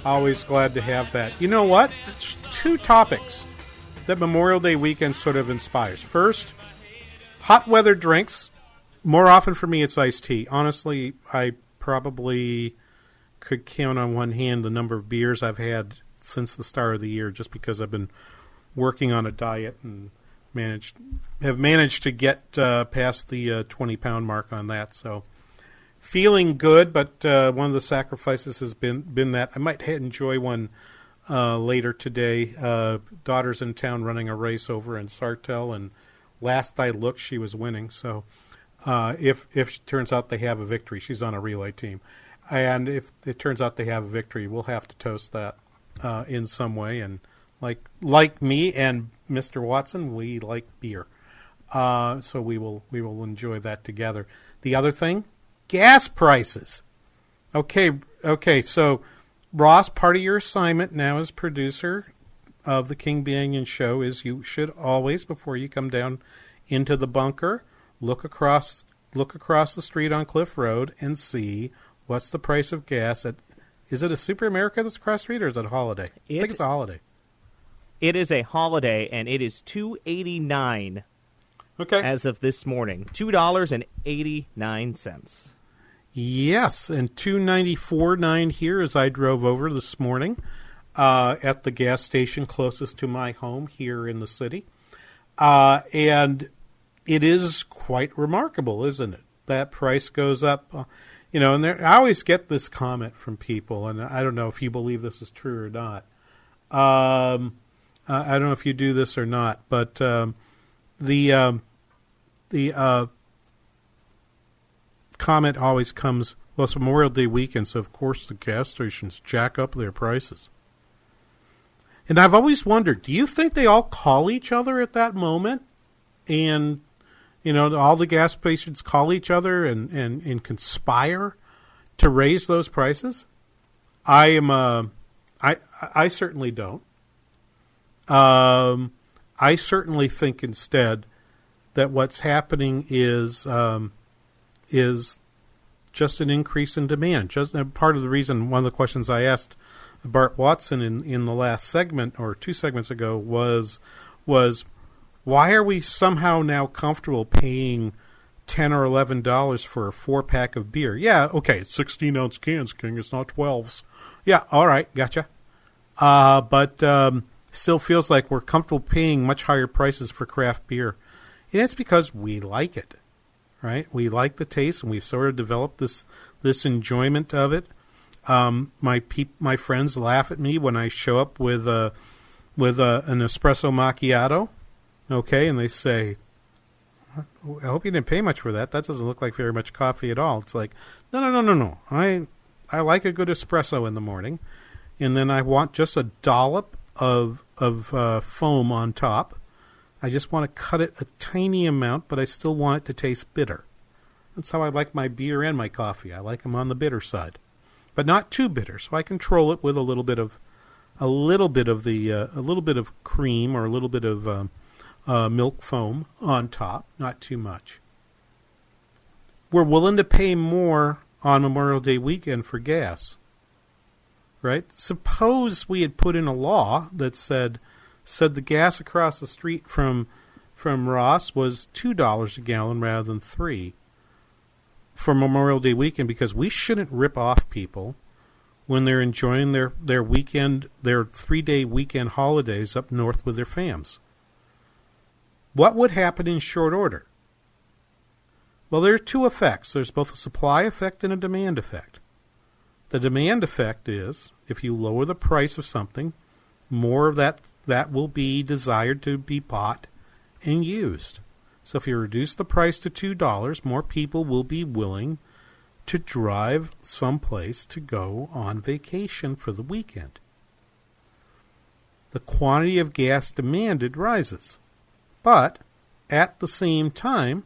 Always glad to have that. You know what? It's two topics that Memorial Day weekend sort of inspires. First, hot weather drinks. More often for me, it's iced tea. Honestly, I probably could count on one hand the number of beers I've had since the start of the year just because I've been working on a diet and managed have managed to get uh, past the uh, 20 pound mark on that. So feeling good but uh, one of the sacrifices has been been that I might enjoy one uh, later today. Uh, daughter's in town running a race over in Sartell and last I looked she was winning. So uh, if if turns out they have a victory she's on a relay team and if it turns out they have a victory, we'll have to toast that uh, in some way. And like like me and Mr. Watson, we like beer, uh, so we will we will enjoy that together. The other thing, gas prices. Okay, okay. So Ross, part of your assignment now as producer of the King Banaian Show is you should always, before you come down into the bunker, look across look across the street on Cliff Road and see What's the price of gas at? Is it a Super America that's across street, or is it a holiday? I think it's a holiday. It is a holiday, and it is two eighty nine. Okay. As of this morning, two dollars and eighty nine cents. Yes, and two ninety four nine here as I drove over this morning uh, at the gas station closest to my home here in the city, uh, and it is quite remarkable, isn't it? That price goes up. Uh, you know, and there, I always get this comment from people, and I don't know if you believe this is true or not. Um, I don't know if you do this or not, but um, the um, the uh, comment always comes. Well, it's Memorial Day weekend, so of course the gas stations jack up their prices. And I've always wondered, do you think they all call each other at that moment and you know, all the gas stations call each other and, and, and conspire to raise those prices. I am uh, I I certainly don't. Um, I certainly think instead that what's happening is um, is just an increase in demand. Just uh, part of the reason. One of the questions I asked Bart Watson in, in the last segment or two segments ago was was why are we somehow now comfortable paying ten or eleven dollars for a four pack of beer? Yeah, okay, it's sixteen ounce cans, King. It's not twelves. Yeah, all right, gotcha. Uh, but um, still feels like we're comfortable paying much higher prices for craft beer, and it's because we like it, right? We like the taste, and we've sort of developed this this enjoyment of it. Um, my my friends laugh at me when I show up with a with a, an espresso macchiato, okay, and they say, "I hope you didn't pay much for that. That doesn't look like very much coffee at all." It's like, no, no, no, no, no. I I like a good espresso in the morning, and then I want just a dollop of of uh, foam on top. I just want to cut it a tiny amount, but I still want it to taste bitter. That's how I like my beer and my coffee. I like them on the bitter side, but not too bitter. So I control it with a little bit of a little bit of the uh, a little bit of cream or a little bit of um, uh, milk foam on top, not too much. We're willing to pay more on Memorial Day weekend for gas. Right? Suppose we had put in a law that said said the gas across the street from from Ross was two dollars a gallon rather than three for Memorial Day weekend because we shouldn't rip off people when they're enjoying their, their weekend their three day weekend holidays up north with their fams. What would happen in short order? Well, there are two effects. There's both a supply effect and a demand effect. The demand effect is if you lower the price of something, more of that that will be desired to be bought and used. So if you reduce the price to $2, more people will be willing to drive someplace to go on vacation for the weekend. The quantity of gas demanded rises. But at the same time,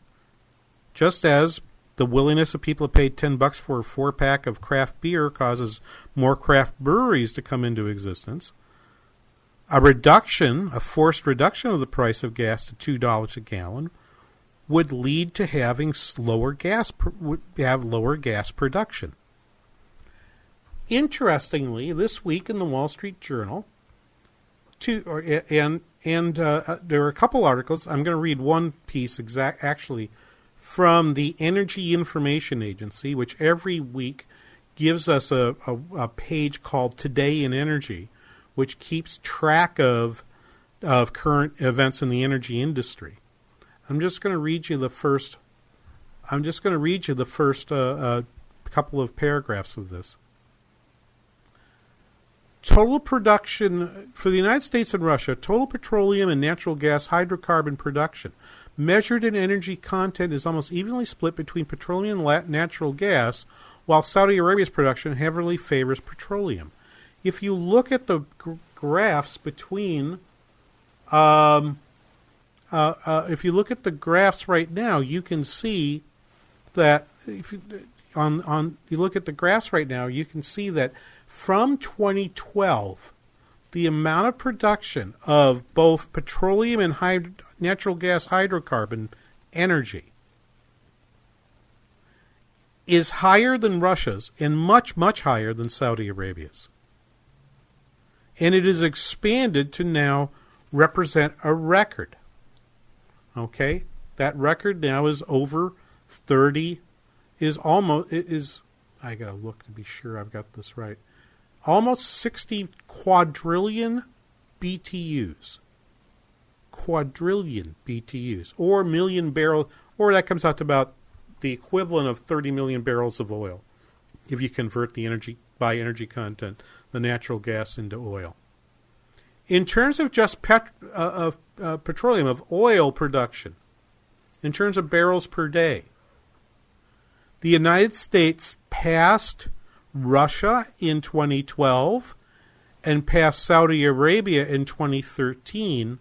just as the willingness of people to pay 10 bucks for a four pack of craft beer causes more craft breweries to come into existence, a reduction, a forced reduction of the price of gas to $2 a gallon would lead to having slower gas would have lower gas production. Interestingly, this week in the Wall Street Journal, two or, and and uh, uh, there are a couple articles. I'm going to read one piece exact actually from the Energy Information Agency, which every week gives us a, a, a page called Today in Energy, which keeps track of of current events in the energy industry. I'm just going to read you the first. I'm just going to read you the first uh, uh, couple of paragraphs of this. Total production for the United States and Russia, total petroleum and natural gas hydrocarbon production, measured in energy content, is almost evenly split between petroleum and natural gas, while Saudi Arabia's production heavily favors petroleum. If you look at the g- graphs between um, uh, uh, if you look at the graphs right now, you can see that if you, on on you look at the graphs right now, you can see that from 2012, the amount of production of both petroleum and hyd- natural gas hydrocarbon energy is higher than Russia's and much much higher than Saudi Arabia's. And it is expanded to now represent a record. Okay, that record now is over thirty. Is almost is. I gotta look to be sure I've got this right. Almost sixty quadrillion BTUs. Quadrillion BTUs, or million barrels, or that comes out to about the equivalent of 30 million barrels of oil if you convert the energy by energy content, the natural gas into oil. In terms of just pet, uh, of uh, petroleum, of oil production, in terms of barrels per day, the United States passed Russia in 2012 and passed Saudi Arabia in 2013.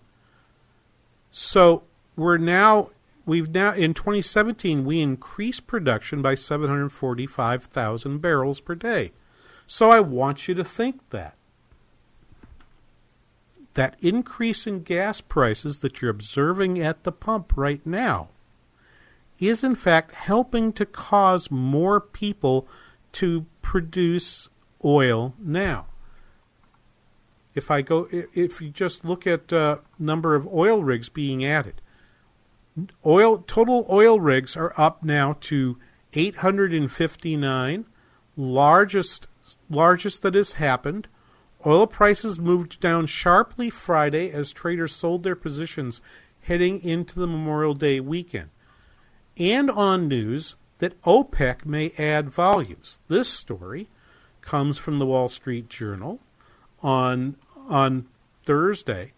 So we're now we've now in 2017 we increased production by 745,000 barrels per day. So I want you to think that that increase in gas prices that you're observing at the pump right now is in fact helping to cause more people to produce oil now. If I go, if you just look at uh, number of oil rigs being added, oil total oil rigs are up now to 859, largest largest that has happened. Oil prices moved down sharply Friday as traders sold their positions heading into the Memorial Day weekend. And on news that OPEC may add volumes. This story comes from the Wall Street Journal on on Thursday.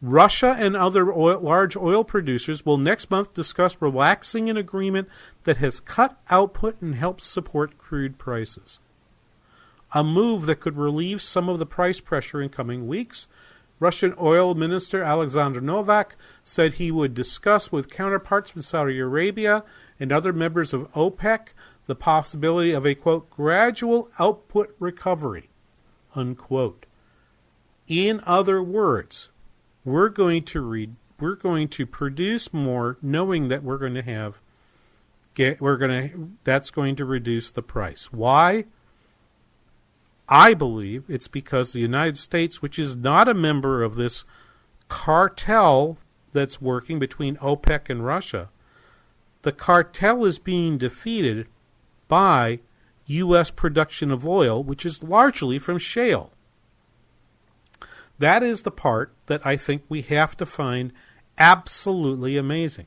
Russia and other oil, large oil producers will next month discuss relaxing an agreement that has cut output and helped support crude prices. A move that could relieve some of the price pressure in coming weeks. Russian oil minister Alexander Novak said he would discuss with counterparts from Saudi Arabia and other members of OPEC the possibility of a quote gradual output recovery unquote. In other words, we're going to we're going to produce more knowing that we're going to have get we're going to that's going to reduce the price. Why? I believe it's because the United States, which is not a member of this cartel that's working between OPEC and Russia, the cartel is being defeated by U.S. production of oil, which is largely from shale. That is the part that I think we have to find absolutely amazing.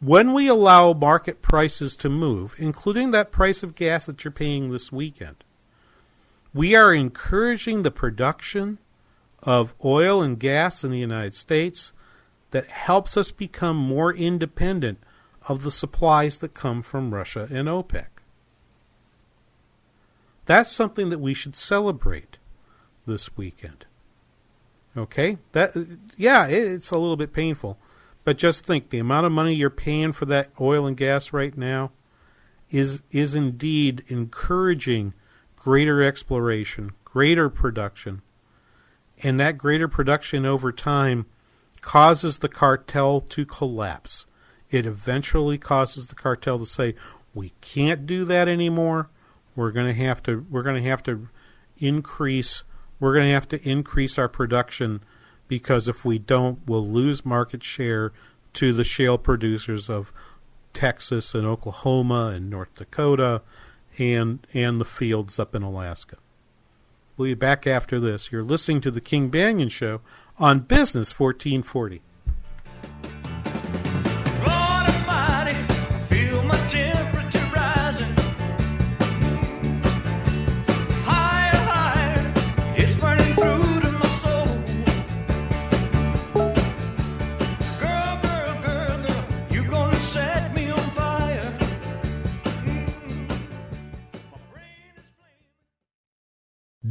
When we allow market prices to move, including that price of gas that you're paying this weekend, we are encouraging the production of oil and gas in the United States that helps us become more independent of the supplies that come from Russia and OPEC. That's something that we should celebrate this weekend. Okay? That yeah, it's a little bit painful. But just think the amount of money you're paying for that oil and gas right now is is indeed encouraging greater exploration, greater production. And that greater production over time causes the cartel to collapse. It eventually causes the cartel to say, "We can't do that anymore. We're going to have to we're going to have to increase we're going to have to increase our production because if we don't, we'll lose market share to the shale producers of Texas and Oklahoma and North Dakota and and the fields up in Alaska. We'll be back after this. You're listening to the King Banaian Show on Business 1440.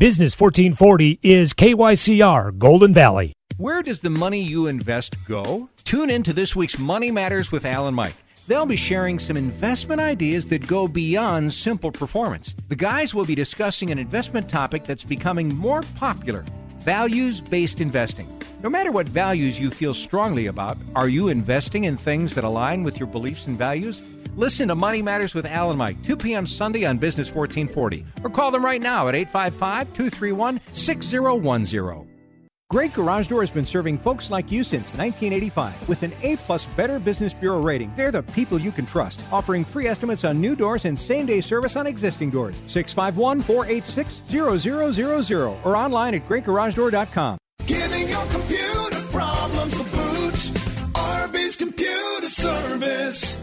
Business 1440 is KYCR Golden Valley. Where does the money you invest go? Tune in to this week's Money Matters with Alan Mike. They'll be sharing some investment ideas that go beyond simple performance. The guys will be discussing an investment topic that's becoming more popular values based investing. No matter what values you feel strongly about, are you investing in things that align with your beliefs and values? Listen to Money Matters with Alan Mike, 2 p.m. Sunday on Business 1440. Or call them right now at 855 231 6010. Great Garage Door has been serving folks like you since 1985 with an A plus Better Business Bureau rating. They're the people you can trust, offering free estimates on new doors and same day service on existing doors. 651 486 0000 or online at greatgaragedoor.com. Giving your computer problems the boot. RB's Computer Service.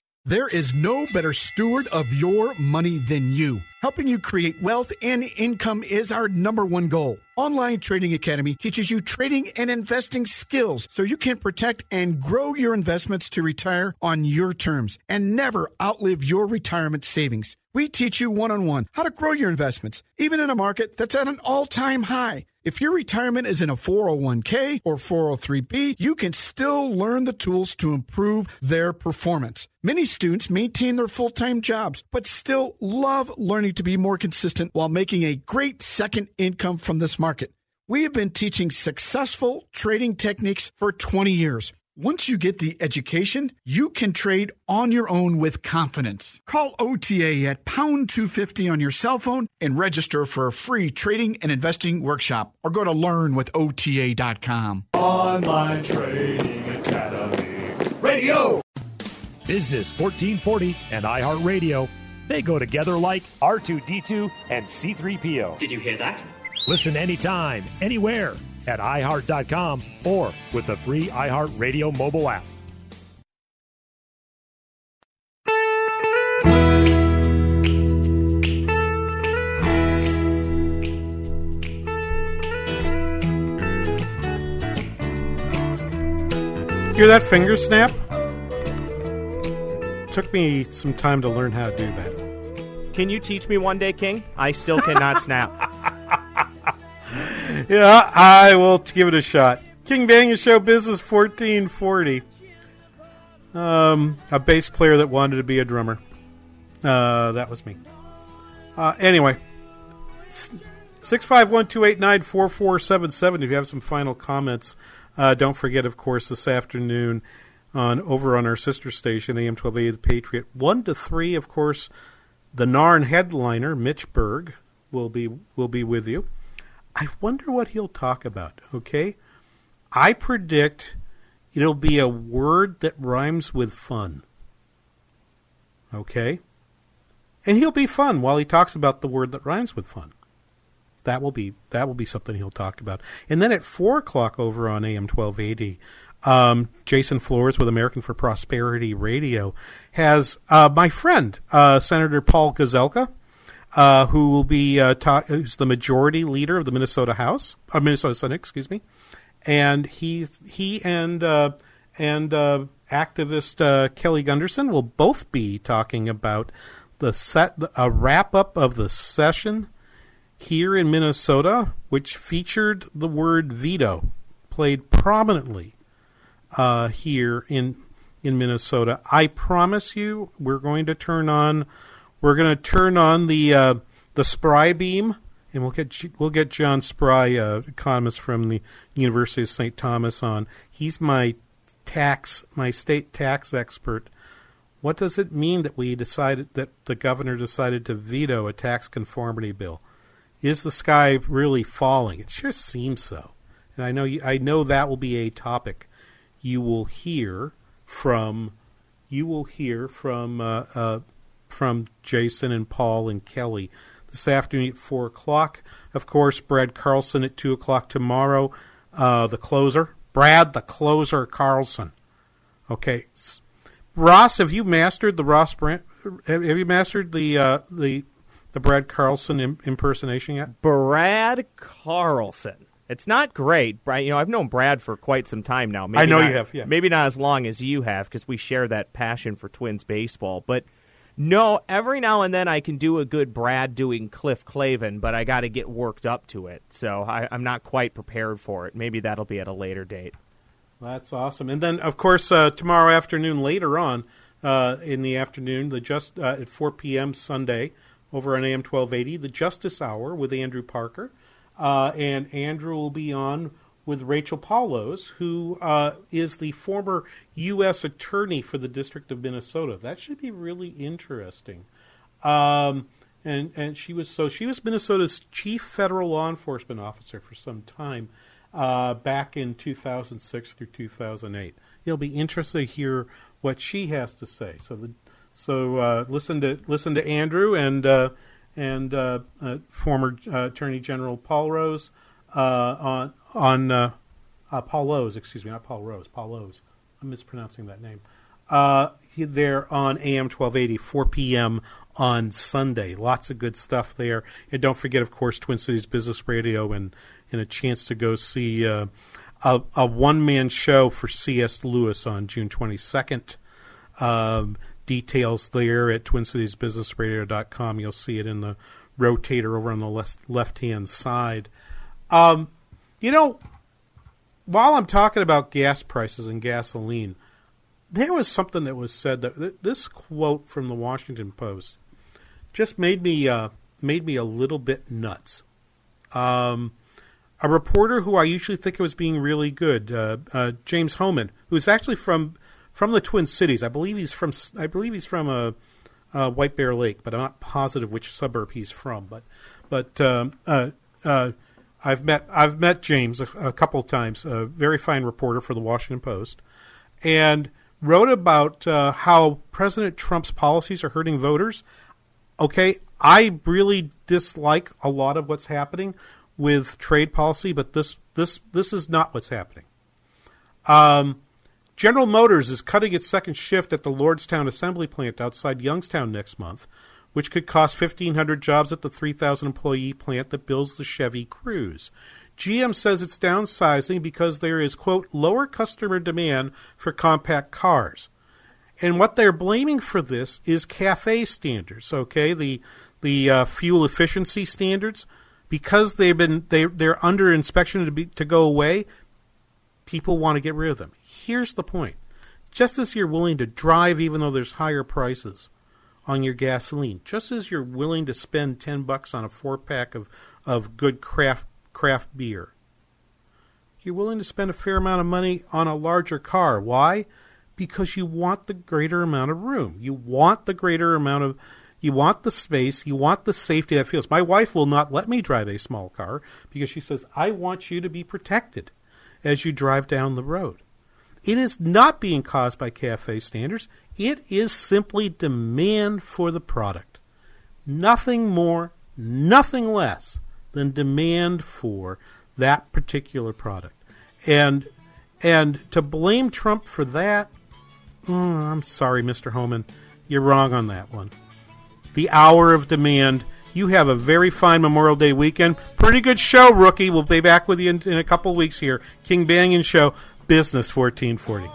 There is no better steward of your money than you. Helping you create wealth and income is our number one goal. Online Trading Academy teaches you trading and investing skills so you can protect and grow your investments to retire on your terms and never outlive your retirement savings. We teach you one on one how to grow your investments, even in a market that's at an all time high. If your retirement is in a 401k or 403b, you can still learn the tools to improve their performance. Many students maintain their full time jobs, but still love learning to be more consistent while making a great second income from this market. We have been teaching successful trading techniques for 20 years. Once you get the education, you can trade on your own with confidence. Call OTA at pound 250 on your cell phone and register for a free trading and investing workshop or go to learnwithota.com. Online Trading Academy. Radio! Business 1440 and iHeartRadio. They go together like R2D2 and C3PO. Did you hear that? Listen anytime, anywhere at iHeart.com or with the free iHeartRadio mobile app. Hear that finger snap? Took me some time to learn how to do that. Can you teach me one day, King? I still cannot snap. yeah, I will give it a shot. King Banaian Show Business 1440. Um, a bass player that wanted to be a drummer. Uh, that was me. Uh, anyway, 651 289 4477. If you have some final comments, uh, don't forget, of course, this afternoon on over on our sister station, AM 1280 The Patriot. 1 to 3, of course, the Narn headliner, Mitch Berg, will be, will be with you. I wonder what he'll talk about, okay? I predict it'll be a word that rhymes with fun. Okay? And he'll be fun while he talks about the word that rhymes with fun. That will be that will be something he'll talk about. And then at four o'clock over on AM twelve eighty, um, Jason Flohrs with American for Prosperity Radio has uh, my friend uh, Senator Paul Gazelka uh, who will be uh, ta- who's the majority leader of the Minnesota House, uh, Minnesota Senate, excuse me, and he he and uh, and uh, activist uh, Kelly Gunderson will both be talking about the set a wrap up of the session here in Minnesota, which featured the word veto played prominently here in in Minnesota. I promise you, we're going to turn on we're going to turn on the uh, the Spry beam, and we'll get we'll get John Spry, uh, economist from the University of St. Thomas, on. He's my tax, my state tax expert. What does it mean that we decided that the governor decided to veto a tax conformity bill? Is the sky really falling? It sure seems so, and I know you, I know that will be a topic you will hear from you will hear from uh, uh, from Jason and Paul and Kelly this afternoon at 4 o'clock. Of course, Brad Carlson at 2 o'clock tomorrow, uh, the closer. Brad, the closer Carlson. Okay. Ross, have you mastered the Ross Brand? Have you mastered the uh, the the Brad Carlson Im- impersonation yet? Brad Carlson. It's not great. You know, I've known Brad for quite some time now. Maybe I know not, you have. Yeah. Maybe not as long as you have because we share that passion for Twins baseball. But no, every now and then I can do a good Brad doing Cliff Clavin, but I got to get worked up to it. So I, am not quite prepared for it. Maybe that'll be at a later date. That's awesome. And then, of course, uh, tomorrow afternoon, later on uh, in the afternoon, the just uh, at 4 p.m. Sunday over on AM 1280, the Justice Hour with Andrew Parker. Uh, and Andrew will be on with Rachel Paulose, who uh, is the former U.S. Attorney for the District of Minnesota. That should be really interesting. Um, and and she was so she was Minnesota's chief federal law enforcement officer for some time, uh, back in 2006 through 2008. It'll be interesting to hear what she has to say. So the so uh, listen to listen to Andrew and uh, and uh, uh, former Attorney General Paul Rose on on uh, uh, Paul Rose, excuse me, not Paul Rose, Paul Rose. I'm mispronouncing that name. Uh, there on AM 1280, 4 p.m. on Sunday. Lots of good stuff there. And don't forget, of course, Twin Cities Business Radio and, and a chance to go see uh, a, a one man show for C.S. Lewis on June 22nd. Um, details there at twincitiesbusinessradio.com. You'll see it in the rotator over on the left hand side. Um, you know, while I'm talking about gas prices and gasoline, there was something that was said that th- this quote from the Washington Post just made me uh, made me a little bit nuts. Um, a reporter who I usually think was being really good, uh, uh, James Hohmann, who's actually from from the Twin Cities. I believe he's from I believe he's from a, uh, White Bear Lake, but I'm not positive which suburb he's from. But but um, uh, uh, I've met I've met James a, a couple of times. A very fine reporter for the Washington Post, and wrote about uh, how President Trump's policies are hurting voters. Okay, I really dislike a lot of what's happening with trade policy, but this this this is not what's happening. Um, General Motors is cutting its second shift at the Lordstown assembly plant outside Youngstown next month, which could cost 1,500 jobs at the 3,000 employee plant that builds the Chevy Cruze. GM says it's downsizing because there is, quote, lower customer demand for compact cars. And what they're blaming for this is CAFE standards, okay, the the uh, fuel efficiency standards because they've been they they're under inspection to be to go away. People want to get rid of them. Here's the point: just as you're willing to drive, even though there's higher prices on your gasoline, just as you're willing to spend ten bucks on a four pack of of good craft craft beer, you're willing to spend a fair amount of money on a larger car. Why? Because you want the greater amount of room. You want the greater amount of you want the space, you want the safety that feels. My wife will not let me drive a small car because she says, I want you to be protected as you drive down the road. It is not being caused by CAFE standards. It is simply demand for the product. Nothing more, nothing less than demand for that particular product. And and to blame Trump for that, oh, I'm sorry, Mr. Hohmann, you're wrong on that one the hour of demand. You have a very fine Memorial Day weekend. Pretty good show, rookie. We'll be back with you in, in a couple weeks here. King Banaian Show, Business 1440.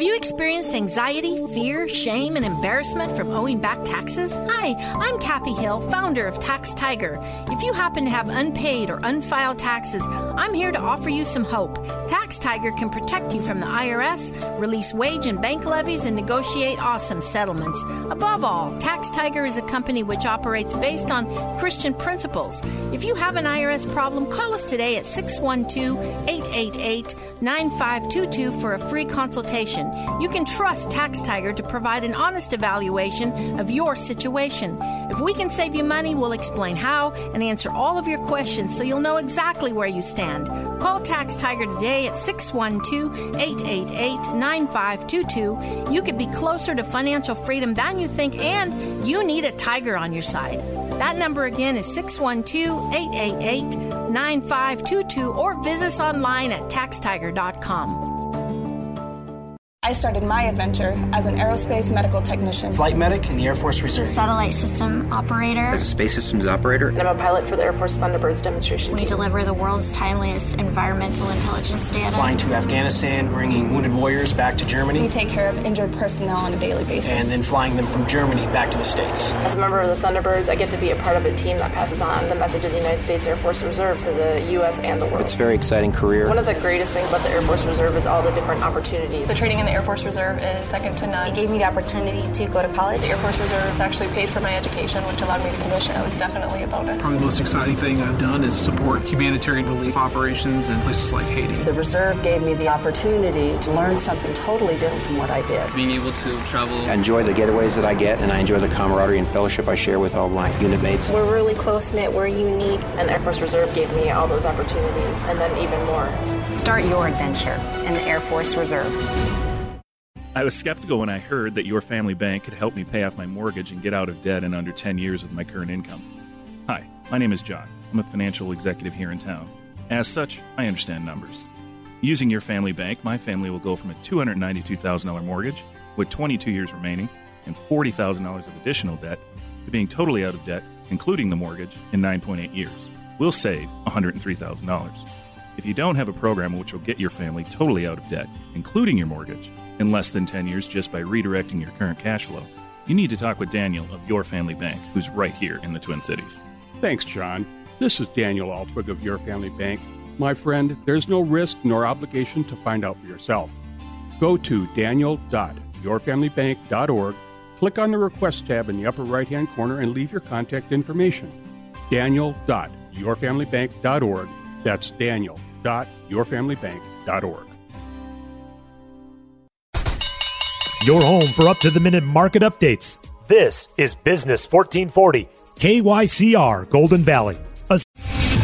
Have you experienced anxiety, fear, shame, and embarrassment from owing back taxes? Hi, I'm Kathy Hill, founder of Tax Tiger. If you happen to have unpaid or unfiled taxes, I'm here to offer you some hope. Tax Tiger can protect you from the IRS, release wage and bank levies, and negotiate awesome settlements. Above all, Tax Tiger is a company which operates based on Christian principles. If you have an IRS problem, call us today at 612 888 9522 for a free consultation. You can trust Tax Tiger to provide an honest evaluation of your situation. If we can save you money, we'll explain how and answer all of your questions so you'll know exactly where you stand. Call Tax Tiger today at 612 888 9522. You could be closer to financial freedom than you think, and you need a tiger on your side. That number again is 612 888 9522 or visit us online at taxtiger.com. I started my adventure as an aerospace medical technician. Flight medic in the Air Force Reserve. Satellite system operator. As a space systems operator. And I'm a pilot for the Air Force Thunderbirds demonstration. We team. deliver the world's timeliest environmental intelligence data. Flying to Afghanistan, bringing wounded warriors back to Germany. We take care of injured personnel on a daily basis. And then flying them from Germany back to the States. As a member of the Thunderbirds, I get to be a part of a team that passes on the message of the United States Air Force Reserve to the U.S. and the world. It's a very exciting career. One of the greatest things about the Air Force Reserve is all the different opportunities. The training in the Air Force Reserve is second to none. It gave me the opportunity to go to college. The Air Force Reserve actually paid for my education, which allowed me to commission. It was definitely a bonus. Probably the most exciting thing I've done is support humanitarian relief operations in places like Haiti. The Reserve gave me the opportunity to learn something totally different from what I did. Being able to travel. I enjoy the getaways that I get, and I enjoy the camaraderie and fellowship I share with all my unit mates. We're really close knit, we're unique, and the Air Force Reserve gave me all those opportunities, and then even more. Start your adventure in the Air Force Reserve. I was skeptical when I heard that your family bank could help me pay off my mortgage and get out of debt in under 10 years with my current income. Hi, my name is John. I'm a financial executive here in town. As such, I understand numbers. Using your family bank, my family will go from a $292,000 mortgage with 22 years remaining and $40,000 of additional debt to being totally out of debt, including the mortgage, in 9.8 years. we'll save $103,000. If you don't have a program which will get your family totally out of debt, including your mortgage, in less than 10 years just by redirecting your current cash flow, you need to talk with Daniel of Your Family Bank, who's right here in the Twin Cities. Thanks, John. This is Daniel Altwig of Your Family Bank. My friend, there's no risk nor obligation to find out for yourself. Go to daniel.yourfamilybank.org, click on the Request tab in the upper right hand corner, and leave your contact information. Daniel.yourfamilybank.org. That's daniel.yourfamilybank.org. Your home for up to the minute market updates. This is Business 1440, KYCR Golden Valley.